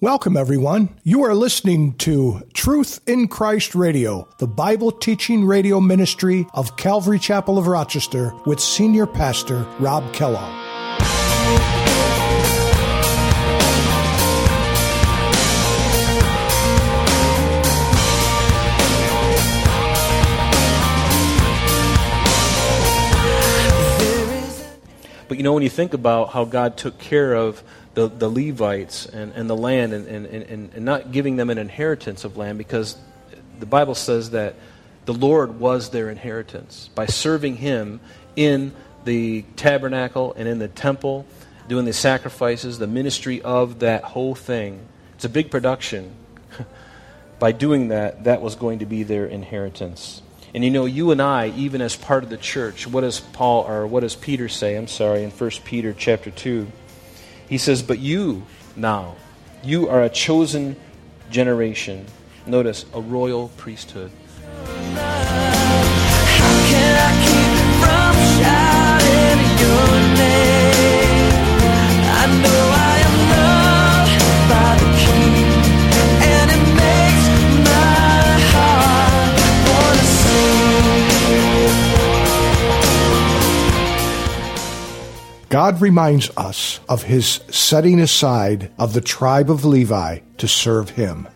Welcome, everyone. You are listening to Truth in Christ Radio, the Bible teaching radio ministry of Calvary Chapel of Rochester with Senior Pastor Rob Kellogg. But you know, when you think about how God took care of the, the Levites and, and the land and, and, and, and not giving them an inheritance of land because the Bible says that the Lord was their inheritance by serving Him in the tabernacle and in the temple, doing the sacrifices, the ministry of that whole thing. It's a big production. by doing that, that was going to be their inheritance. And you know, you and I, even as part of the church, what does Paul or what does Peter say? I'm sorry, in 1 Peter chapter 2. He says, But you now, you are a chosen generation. Notice, a royal priesthood. I know God reminds us of his setting aside of the tribe of Levi to serve him.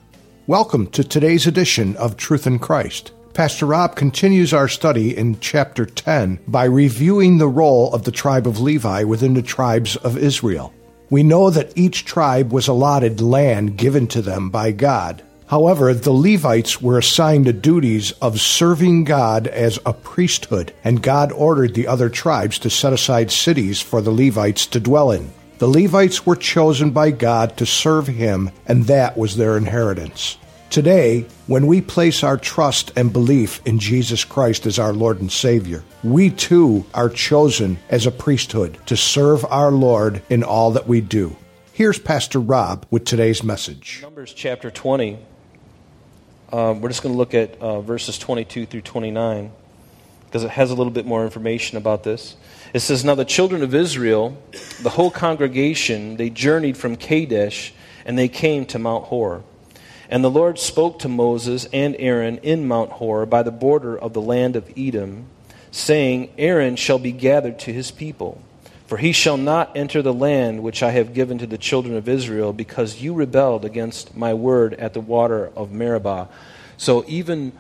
Welcome to today's edition of Truth in Christ. Pastor Rob continues our study in chapter 10 by reviewing the role of the tribe of Levi within the tribes of Israel. We know that each tribe was allotted land given to them by God. However, the Levites were assigned the duties of serving God as a priesthood, and God ordered the other tribes to set aside cities for the Levites to dwell in. The Levites were chosen by God to serve Him, and that was their inheritance. Today, when we place our trust and belief in Jesus Christ as our Lord and Savior, we too are chosen as a priesthood to serve our Lord in all that we do. Here's Pastor Rob with today's message. Numbers chapter 20 um, we're just going to look at uh, verses 22 through 29 because it has a little bit more information about this. It says, Now the children of Israel, the whole congregation, they journeyed from Kadesh and they came to Mount Hor. And the Lord spoke to Moses and Aaron in Mount Hor by the border of the land of Edom, saying, Aaron shall be gathered to his people. For he shall not enter the land which I have given to the children of Israel, because you rebelled against my word at the water of Meribah. So even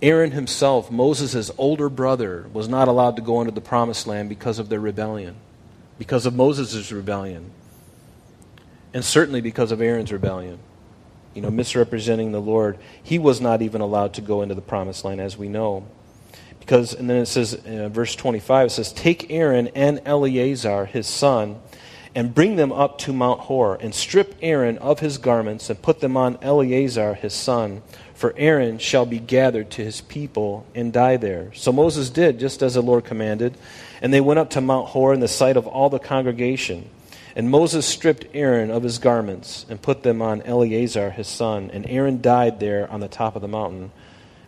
Aaron himself, Moses' older brother, was not allowed to go into the promised land because of their rebellion, because of Moses' rebellion, and certainly because of Aaron's rebellion. You know, misrepresenting the Lord. He was not even allowed to go into the promised land, as we know. Because, and then it says, uh, verse 25, it says, Take Aaron and Eleazar, his son, and bring them up to Mount Hor, and strip Aaron of his garments, and put them on Eleazar, his son. For Aaron shall be gathered to his people and die there. So Moses did, just as the Lord commanded. And they went up to Mount Hor in the sight of all the congregation. And Moses stripped Aaron of his garments and put them on Eleazar his son. And Aaron died there on the top of the mountain.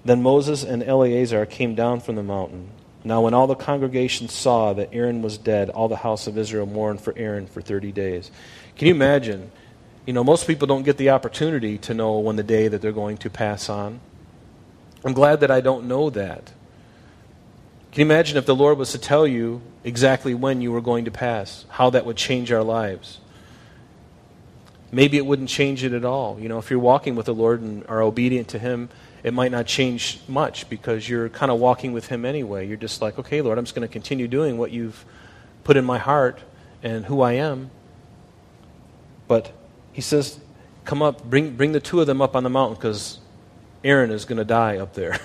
Then Moses and Eleazar came down from the mountain. Now, when all the congregation saw that Aaron was dead, all the house of Israel mourned for Aaron for 30 days. Can you imagine? You know, most people don't get the opportunity to know when the day that they're going to pass on. I'm glad that I don't know that. Can you imagine if the Lord was to tell you exactly when you were going to pass, how that would change our lives? Maybe it wouldn't change it at all. You know, if you're walking with the Lord and are obedient to Him, it might not change much because you're kind of walking with Him anyway. You're just like, okay, Lord, I'm just going to continue doing what you've put in my heart and who I am. But He says, come up, bring, bring the two of them up on the mountain because Aaron is going to die up there.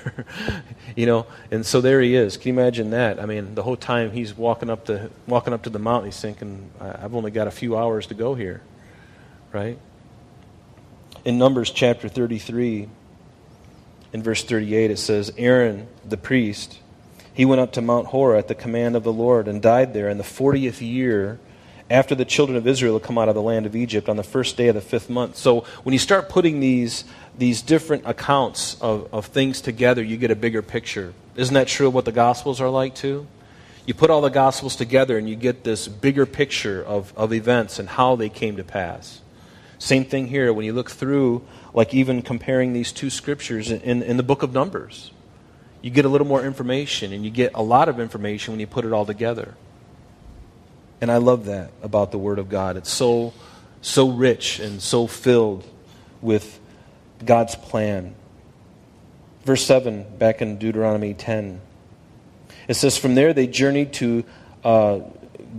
you know, and so there he is. Can you imagine that? I mean, the whole time he's walking up the walking up to the mountain, he's thinking, "I've only got a few hours to go here." Right? In Numbers chapter 33, in verse 38, it says, Aaron the priest, he went up to Mount Hor at the command of the Lord and died there in the 40th year after the children of Israel had come out of the land of Egypt on the first day of the fifth month. So when you start putting these, these different accounts of, of things together, you get a bigger picture. Isn't that true of what the Gospels are like, too? You put all the Gospels together and you get this bigger picture of, of events and how they came to pass. Same thing here when you look through, like even comparing these two scriptures in, in the book of Numbers. You get a little more information, and you get a lot of information when you put it all together. And I love that about the Word of God. It's so, so rich and so filled with God's plan. Verse 7, back in Deuteronomy 10, it says, From there they journeyed to uh,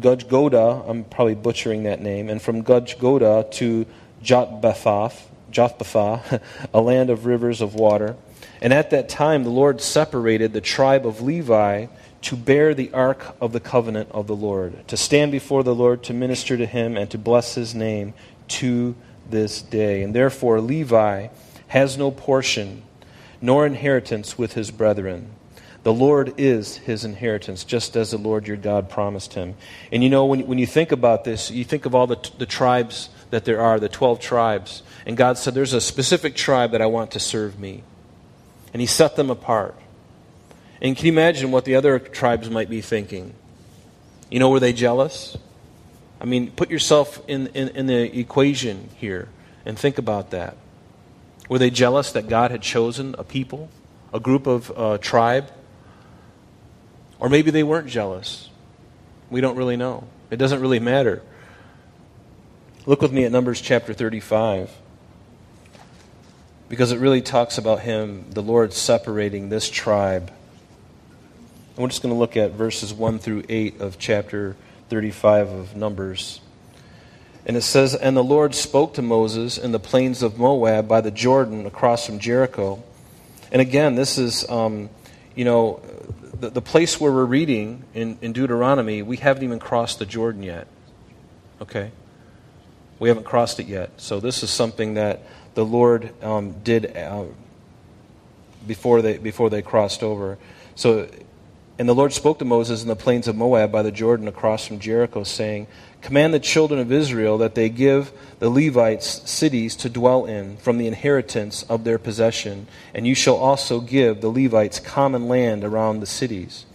Gudgoda, I'm probably butchering that name, and from Gudgoda to Jotbathath, Jothbatha, a land of rivers of water. And at that time the Lord separated the tribe of Levi to bear the ark of the covenant of the Lord, to stand before the Lord, to minister to him, and to bless his name to this day. And therefore Levi has no portion nor inheritance with his brethren. The Lord is his inheritance, just as the Lord your God promised him. And you know, when, when you think about this, you think of all the, the tribes that there are, the 12 tribes. And God said, There's a specific tribe that I want to serve me. And he set them apart. And can you imagine what the other tribes might be thinking? You know, were they jealous? I mean, put yourself in, in, in the equation here and think about that. Were they jealous that God had chosen a people, a group of uh, tribe? Or maybe they weren't jealous. We don't really know. It doesn't really matter. Look with me at Numbers chapter 35. Because it really talks about him, the Lord separating this tribe. And we're just going to look at verses 1 through 8 of chapter 35 of Numbers. And it says, And the Lord spoke to Moses in the plains of Moab by the Jordan across from Jericho. And again, this is, um, you know, the, the place where we're reading in, in Deuteronomy, we haven't even crossed the Jordan yet. Okay? We haven't crossed it yet. So this is something that the Lord um, did uh, before, they, before they crossed over. So, and the Lord spoke to Moses in the plains of Moab by the Jordan across from Jericho, saying, Command the children of Israel that they give the Levites cities to dwell in from the inheritance of their possession, and you shall also give the Levites common land around the cities.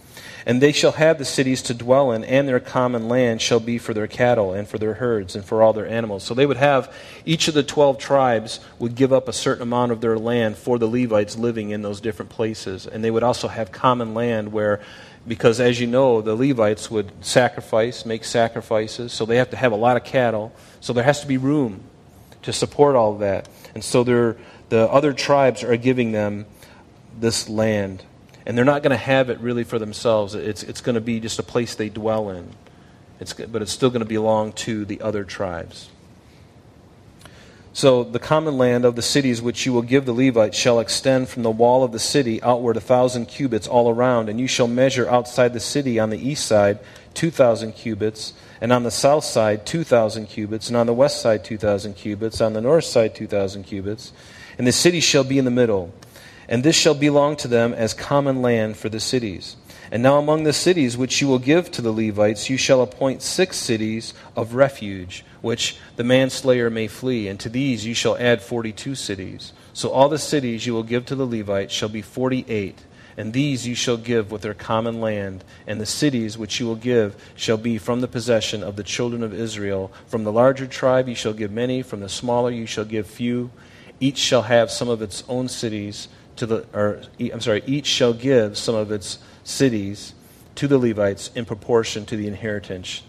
And they shall have the cities to dwell in, and their common land shall be for their cattle and for their herds and for all their animals. So they would have, each of the 12 tribes would give up a certain amount of their land for the Levites living in those different places. And they would also have common land where because as you know, the Levites would sacrifice, make sacrifices, so they have to have a lot of cattle. So there has to be room to support all of that. And so the other tribes are giving them this land. And they're not going to have it really for themselves. It's, it's going to be just a place they dwell in. It's, but it's still going to belong to the other tribes. So the common land of the cities which you will give the Levites shall extend from the wall of the city outward a thousand cubits all around, and you shall measure outside the city on the east side two thousand cubits, and on the south side two thousand cubits, and on the west side two thousand cubits, on the north side two thousand cubits, and the city shall be in the middle. And this shall belong to them as common land for the cities. And now among the cities which you will give to the Levites, you shall appoint six cities of refuge, which the manslayer may flee, and to these you shall add forty two cities. So all the cities you will give to the Levites shall be forty eight, and these you shall give with their common land, and the cities which you will give shall be from the possession of the children of Israel. From the larger tribe you shall give many, from the smaller you shall give few. Each shall have some of its own cities to the or I'm sorry, each shall give some of its cities to the Levites in proportion to the inheritance,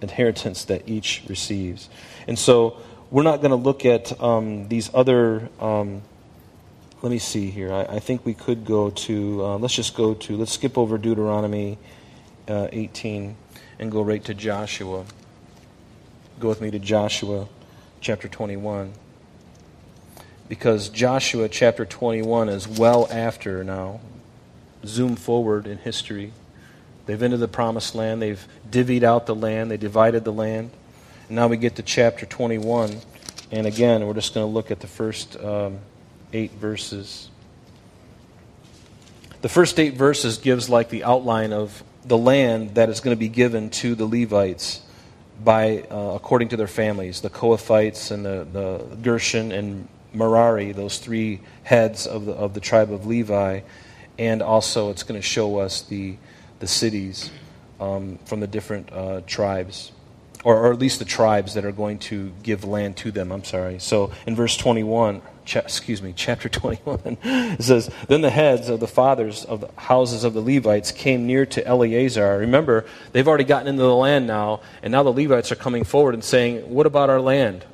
inheritance that each receives. And so we're not going to look at um, these other. Um, let me see here. I, I, think we could go to. Uh, let's just go to. Let's skip over Deuteronomy uh, 18 and go right to Joshua. Go with me to Joshua chapter 21 because Joshua chapter 21 is well after now zoom forward in history. They've entered the promised land, they've divvied out the land, they divided the land. And now we get to chapter 21. And again, we're just going to look at the first um, eight verses. The first eight verses gives like the outline of the land that is going to be given to the Levites by uh, according to their families, the Kohathites and the, the Gershon and Merari, those three heads of the, of the tribe of Levi and also it's going to show us the, the cities um, from the different uh, tribes. or, or at least the tribes that are going to give land to them. I'm sorry. So in verse 21, cha- excuse me, chapter 21, it says, Then the heads of the fathers of the houses of the Levites came near to Eleazar. Remember, they've already gotten into the land now, and now the Levites are coming forward and saying, What about our land?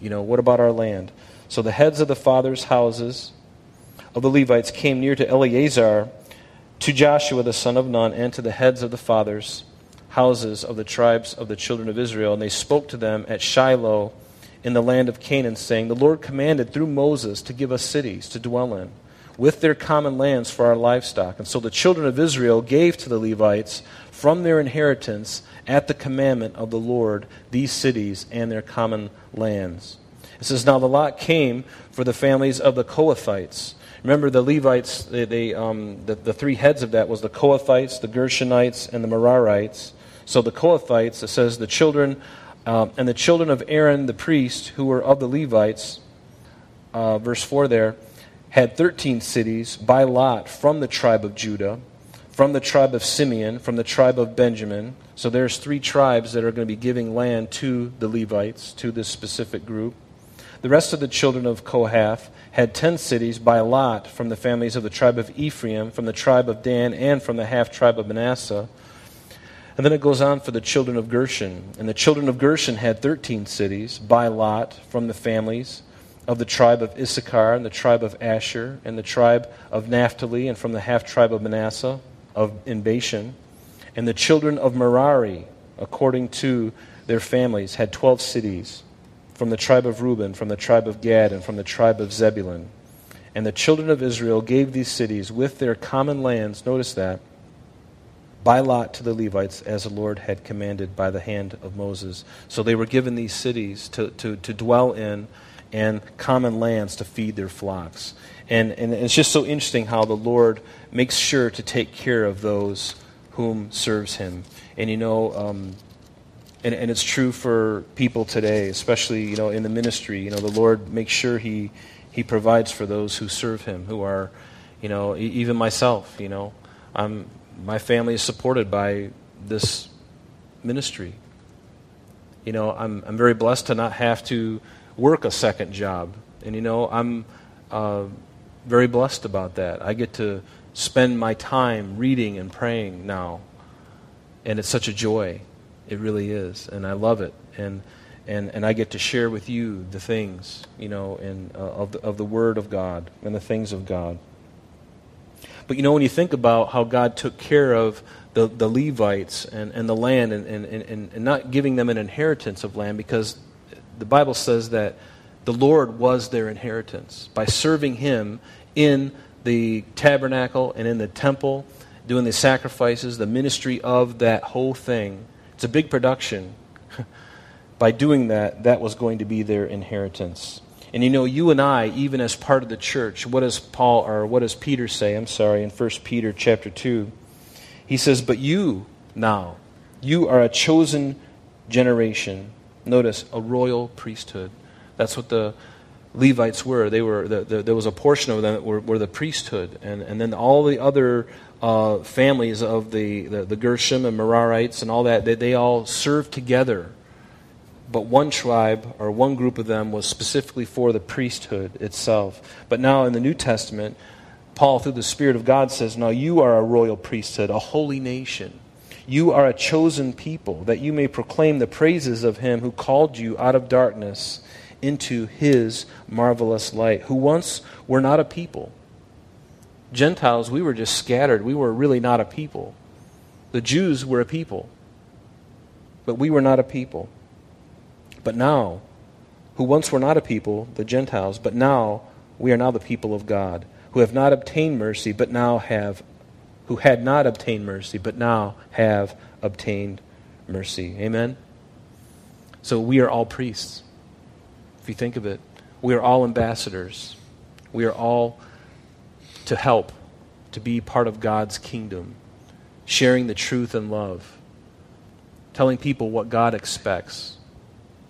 You know, what about our land? So the heads of the fathers' houses of the Levites came near to Eleazar, to Joshua the son of Nun, and to the heads of the fathers' houses of the tribes of the children of Israel. And they spoke to them at Shiloh in the land of Canaan, saying, The Lord commanded through Moses to give us cities to dwell in, with their common lands for our livestock. And so the children of Israel gave to the Levites from their inheritance at the commandment of the Lord these cities and their common lands. It says, Now the lot came for the families of the Kohathites. Remember, the Levites, they, they um, the, the three heads of that was the Kohathites, the Gershonites, and the Merarites. So the Kohathites, it says, the children um, and the children of Aaron the priest, who were of the Levites, uh, verse 4 there, had 13 cities by lot from the tribe of Judah, from the tribe of Simeon, from the tribe of Benjamin. So there's three tribes that are going to be giving land to the Levites, to this specific group. The rest of the children of Kohath had 10 cities by lot from the families of the tribe of Ephraim, from the tribe of Dan, and from the half tribe of Manasseh. And then it goes on for the children of Gershon. And the children of Gershon had 13 cities by lot from the families of the tribe of Issachar, and the tribe of Asher, and the tribe of Naphtali, and from the half tribe of Manasseh of, in Bashan. And the children of Merari, according to their families, had 12 cities from the tribe of Reuben, from the tribe of Gad, and from the tribe of Zebulun. And the children of Israel gave these cities with their common lands, notice that, by lot to the Levites as the Lord had commanded by the hand of Moses. So they were given these cities to, to, to dwell in and common lands to feed their flocks. And, and it's just so interesting how the Lord makes sure to take care of those whom serves him. And you know, um, and, and it's true for people today, especially you know in the ministry. You know, the Lord makes sure he he provides for those who serve him, who are, you know, even myself. You know, I'm my family is supported by this ministry. You know, I'm, I'm very blessed to not have to work a second job. And, you know, I'm uh, very blessed about that. I get to spend my time reading and praying now. And it's such a joy. It really is. And I love it. And, and, and I get to share with you the things, you know, in, uh, of, the, of the Word of God and the things of God. But you know, when you think about how God took care of the, the Levites and, and the land and, and, and, and not giving them an inheritance of land, because the Bible says that the Lord was their inheritance by serving Him in the tabernacle and in the temple, doing the sacrifices, the ministry of that whole thing. It's a big production. by doing that, that was going to be their inheritance. And you know, you and I, even as part of the church, what does Paul or what does Peter say? I'm sorry, in 1 Peter chapter 2. He says, But you now, you are a chosen generation. Notice, a royal priesthood. That's what the Levites were. They were the, the, there was a portion of them that were, were the priesthood, and, and then all the other uh, families of the, the, the Gershom and Merarites and all that, they, they all served together but one tribe or one group of them was specifically for the priesthood itself. But now in the New Testament, Paul, through the Spirit of God, says, Now you are a royal priesthood, a holy nation. You are a chosen people, that you may proclaim the praises of him who called you out of darkness into his marvelous light, who once were not a people. Gentiles, we were just scattered. We were really not a people. The Jews were a people, but we were not a people. But now, who once were not a people, the Gentiles, but now we are now the people of God, who have not obtained mercy, but now have, who had not obtained mercy, but now have obtained mercy. Amen? So we are all priests. If you think of it, we are all ambassadors. We are all to help, to be part of God's kingdom, sharing the truth and love, telling people what God expects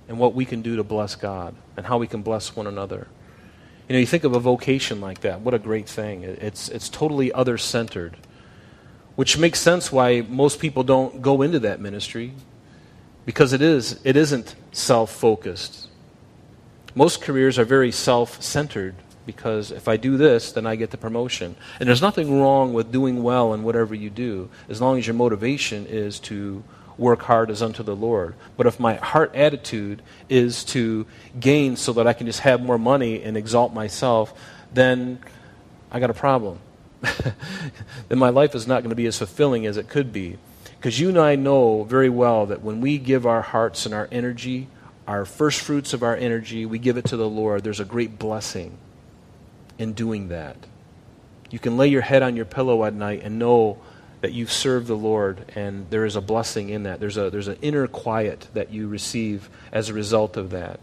and what we can do to bless God and how we can bless one another. You know, you think of a vocation like that, what a great thing. It's, it's totally other centered, which makes sense why most people don't go into that ministry. because it is it isn't self-focused. Most careers are very self-centered because if I do this, then I get the promotion. And there's nothing wrong with doing well in whatever you do, as long as your motivation is to work hard as unto the Lord. But if my heart attitude is to gain so that I can just have more money and exalt myself, then I got a problem. then my life is not going to be as fulfilling as it could be. Because you and I know very well that when we give our hearts and our energy, our first fruits of our energy, we give it to the Lord, there's a great blessing in doing that. You can lay your head on your pillow at night and know that you've served the Lord, and there is a blessing in that. There's, a, there's an inner quiet that you receive as a result of that.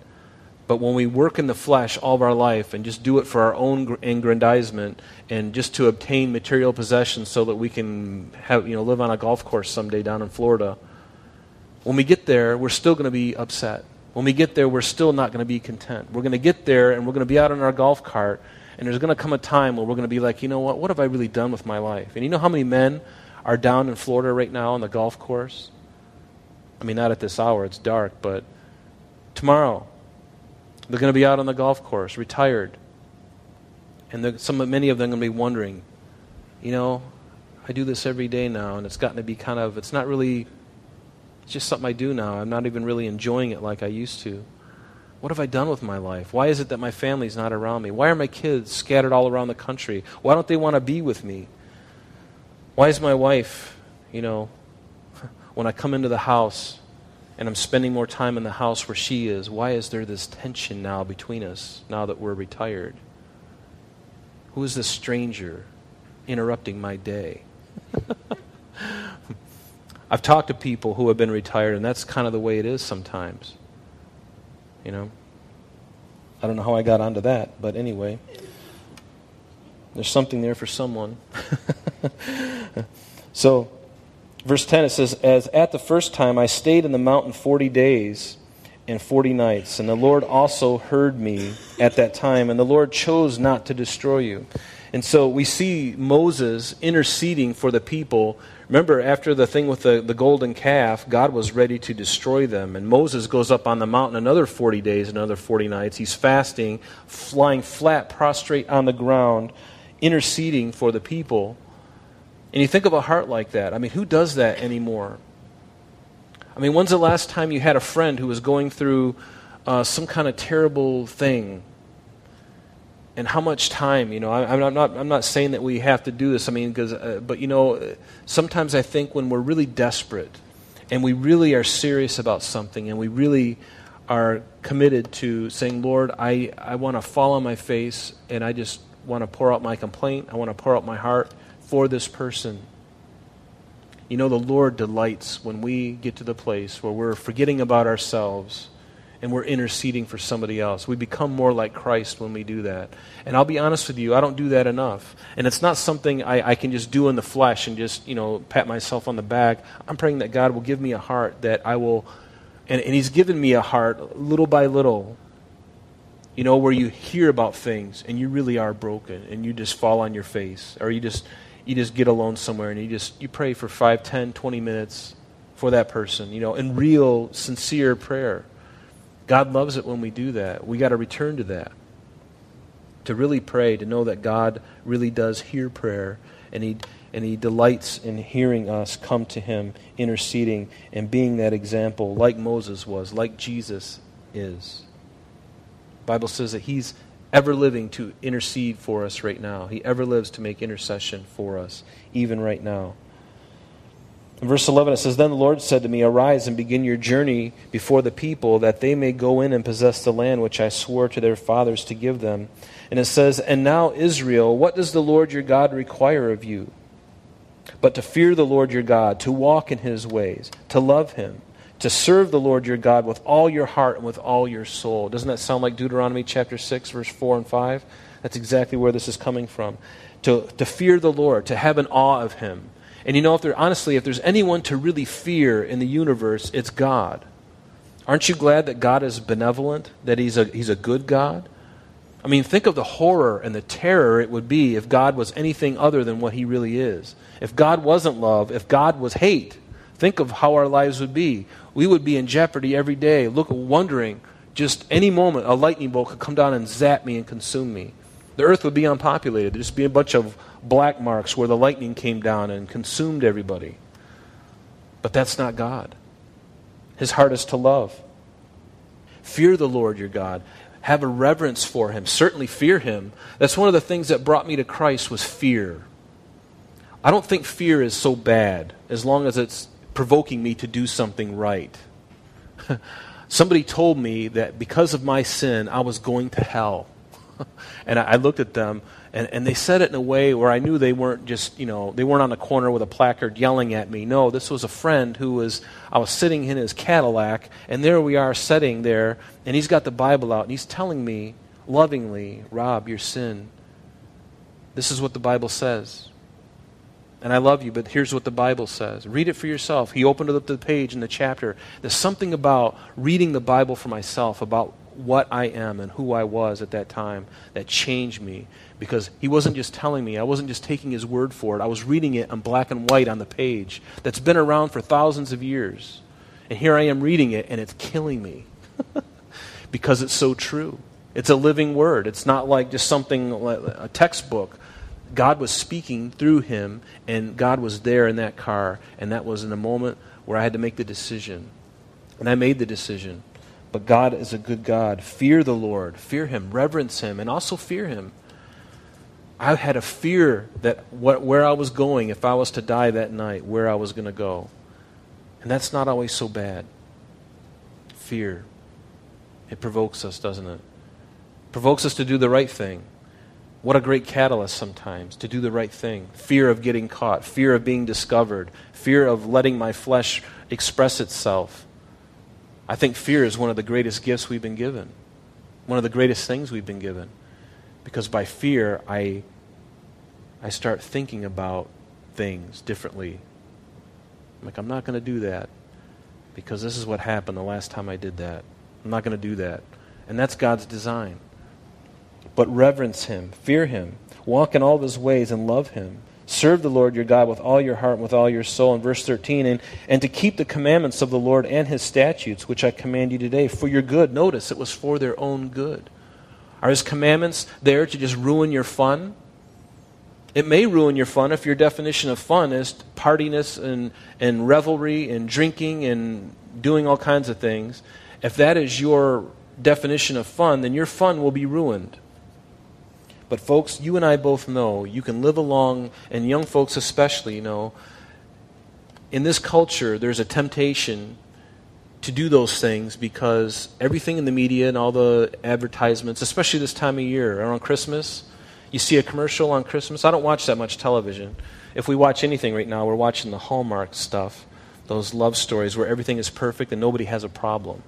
But when we work in the flesh all of our life and just do it for our own aggrandizement and just to obtain material possessions so that we can have, you know, live on a golf course someday down in Florida, when we get there, we're still going to be upset. When we get there, we're still not going to be content. We're going to get there and we're going to be out on our golf cart, and there's going to come a time where we're going to be like, you know what? What have I really done with my life? And you know how many men are down in Florida right now on the golf course. I mean, not at this hour, it's dark, but tomorrow they're going to be out on the golf course, retired. And some, many of them are going to be wondering, you know, I do this every day now, and it's gotten to be kind of, it's not really, it's just something I do now. I'm not even really enjoying it like I used to. What have I done with my life? Why is it that my family's not around me? Why are my kids scattered all around the country? Why don't they want to be with me? Why is my wife, you know, when I come into the house and I'm spending more time in the house where she is, why is there this tension now between us now that we're retired? Who is this stranger interrupting my day? I've talked to people who have been retired, and that's kind of the way it is sometimes. You know? I don't know how I got onto that, but anyway. There's something there for someone. so, verse 10 it says, As at the first time I stayed in the mountain 40 days and 40 nights, and the Lord also heard me at that time, and the Lord chose not to destroy you. And so we see Moses interceding for the people. Remember, after the thing with the, the golden calf, God was ready to destroy them. And Moses goes up on the mountain another 40 days, another 40 nights. He's fasting, flying flat, prostrate on the ground, interceding for the people. And you think of a heart like that. I mean, who does that anymore? I mean, when's the last time you had a friend who was going through uh, some kind of terrible thing? And how much time, you know, I, am not, I'm not saying that we have to do this. I mean, because, uh, but you know, sometimes I think when we're really desperate and we really are serious about something and we really are committed to saying, Lord, I, I want to fall on my face and I just want to pour out my complaint. I want to pour out my heart for this person. You know, the Lord delights when we get to the place where we're forgetting about ourselves and we're interceding for somebody else. We become more like Christ when we do that. And I'll be honest with you, I don't do that enough. And it's not something I, I, can just do in the flesh and just, you know, pat myself on the back. I'm praying that God will give me a heart that I will, and, and He's given me a heart little by little you know, where you hear about things and you really are broken and you just fall on your face or you just you just get alone somewhere and you just you pray for 5, 10, 20 minutes for that person, you know, in real sincere prayer. God loves it when we do that. We got to return to that. To really pray, to know that God really does hear prayer and he and he delights in hearing us come to him interceding and being that example like Moses was, like Jesus is. Bible says that he's ever living to intercede for us right now. He ever lives to make intercession for us, even right now. In verse 11, it says, Then the Lord said to me, Arise and begin your journey before the people, that they may go in and possess the land which I swore to their fathers to give them. And it says, And now, Israel, what does the Lord your God require of you? But to fear the Lord your God, to walk in his ways, to love him to serve the Lord your God with all your heart and with all your soul. Doesn't that sound like Deuteronomy chapter 6, verse 4 and 5? That's exactly where this is coming from. To, to fear the Lord, to have an awe of him. And you know, if there, honestly, if there's anyone to really fear in the universe, it's God. Aren't you glad that God is benevolent, that he's a, he's a good God? I mean, think of the horror and the terror it would be if God was anything other than what he really is. If God wasn't love, if God was hate, Think of how our lives would be. We would be in jeopardy every day, look, wondering just any moment a lightning bolt could come down and zap me and consume me. The earth would be unpopulated. There'd just be a bunch of black marks where the lightning came down and consumed everybody. But that's not God. His heart is to love. Fear the Lord your God. Have a reverence for him. Certainly fear him. That's one of the things that brought me to Christ was fear. I don't think fear is so bad as long as it's provoking me to do something right. Somebody told me that because of my sin, I was going to hell. and I, looked at them, and, and they said it in a way where I knew they weren't just, you know, they weren't on the corner with a placard yelling at me. No, this was a friend who was, I was sitting in his Cadillac, and there we are sitting there, and he's got the Bible out, and he's telling me lovingly, Rob, your sin. This is what the Bible says and I love you, but here's what the Bible says. Read it for yourself. He opened up the page in the chapter. There's something about reading the Bible for myself, about what I am and who I was at that time that changed me because he wasn't just telling me, I wasn't just taking his word for it. I was reading it in black and white on the page that's been around for thousands of years. And here I am reading it, and it's killing me because it's so true. It's a living word. It's not like just something, like a textbook God was speaking through him, and God was there in that car, and that was in a moment where I had to make the decision. And I made the decision. But God is a good God. Fear the Lord, fear him, reverence him, and also fear him. I had a fear that what, where I was going, if I was to die that night, where I was going to go. And that's not always so bad. Fear. It provokes us, doesn't it? Provokes us to do the right thing. What a great catalyst sometimes to do the right thing. Fear of getting caught, fear of being discovered, fear of letting my flesh express itself. I think fear is one of the greatest gifts we've been given, one of the greatest things we've been given. Because by fear, I, I start thinking about things differently. I'm like, I'm not going to do that because this is what happened the last time I did that. I'm not going to do that. And that's God's design but reverence him, fear him, walk in all of his ways, and love him. Serve the Lord your God with all your heart and with all your soul. In verse 13, and, and to keep the commandments of the Lord and his statutes, which I command you today, for your good. Notice it was for their own good. Are his commandments there to just ruin your fun? It may ruin your fun if your definition of fun is partiness and, and revelry and drinking and doing all kinds of things. If that is your definition of fun, then your fun will be ruined. But, folks, you and I both know you can live along, and young folks especially, you know, in this culture, there's a temptation to do those things because everything in the media and all the advertisements, especially this time of year, around Christmas, you see a commercial on Christmas. I don't watch that much television. If we watch anything right now, we're watching the Hallmark stuff, those love stories where everything is perfect and nobody has a problem.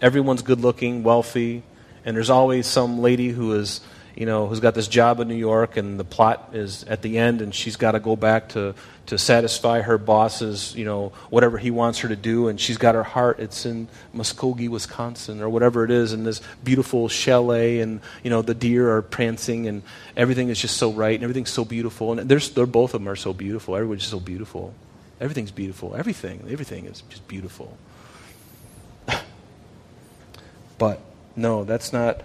Everyone's good looking, wealthy, and there's always some lady who is you know, who's got this job in New York, and the plot is at the end, and she's got to go back to, to satisfy her boss's, you know, whatever he wants her to do, and she's got her heart. It's in Muskogee, Wisconsin, or whatever it is, in this beautiful chalet, and you know, the deer are prancing, and everything is just so right, and everything's so beautiful, and they're both of them are so beautiful. Everyone's so beautiful. Everything's beautiful. Everything, everything is just beautiful. but no, that's not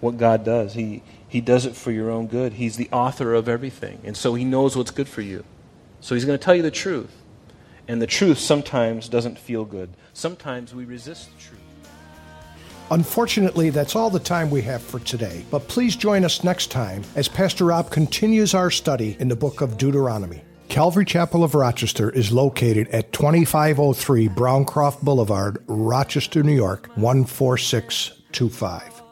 what God does. He he does it for your own good. He's the author of everything. And so He knows what's good for you. So He's going to tell you the truth. And the truth sometimes doesn't feel good. Sometimes we resist the truth. Unfortunately, that's all the time we have for today. But please join us next time as Pastor Rob continues our study in the book of Deuteronomy. Calvary Chapel of Rochester is located at 2503 Browncroft Boulevard, Rochester, New York, 14625.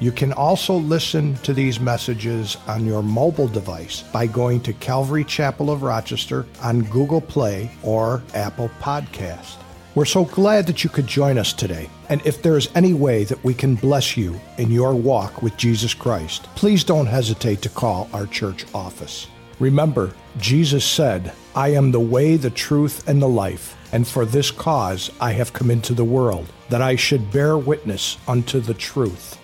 You can also listen to these messages on your mobile device by going to Calvary Chapel of Rochester on Google Play or Apple Podcast. We're so glad that you could join us today. And if there is any way that we can bless you in your walk with Jesus Christ, please don't hesitate to call our church office. Remember, Jesus said, I am the way, the truth, and the life, and for this cause I have come into the world, that I should bear witness unto the truth.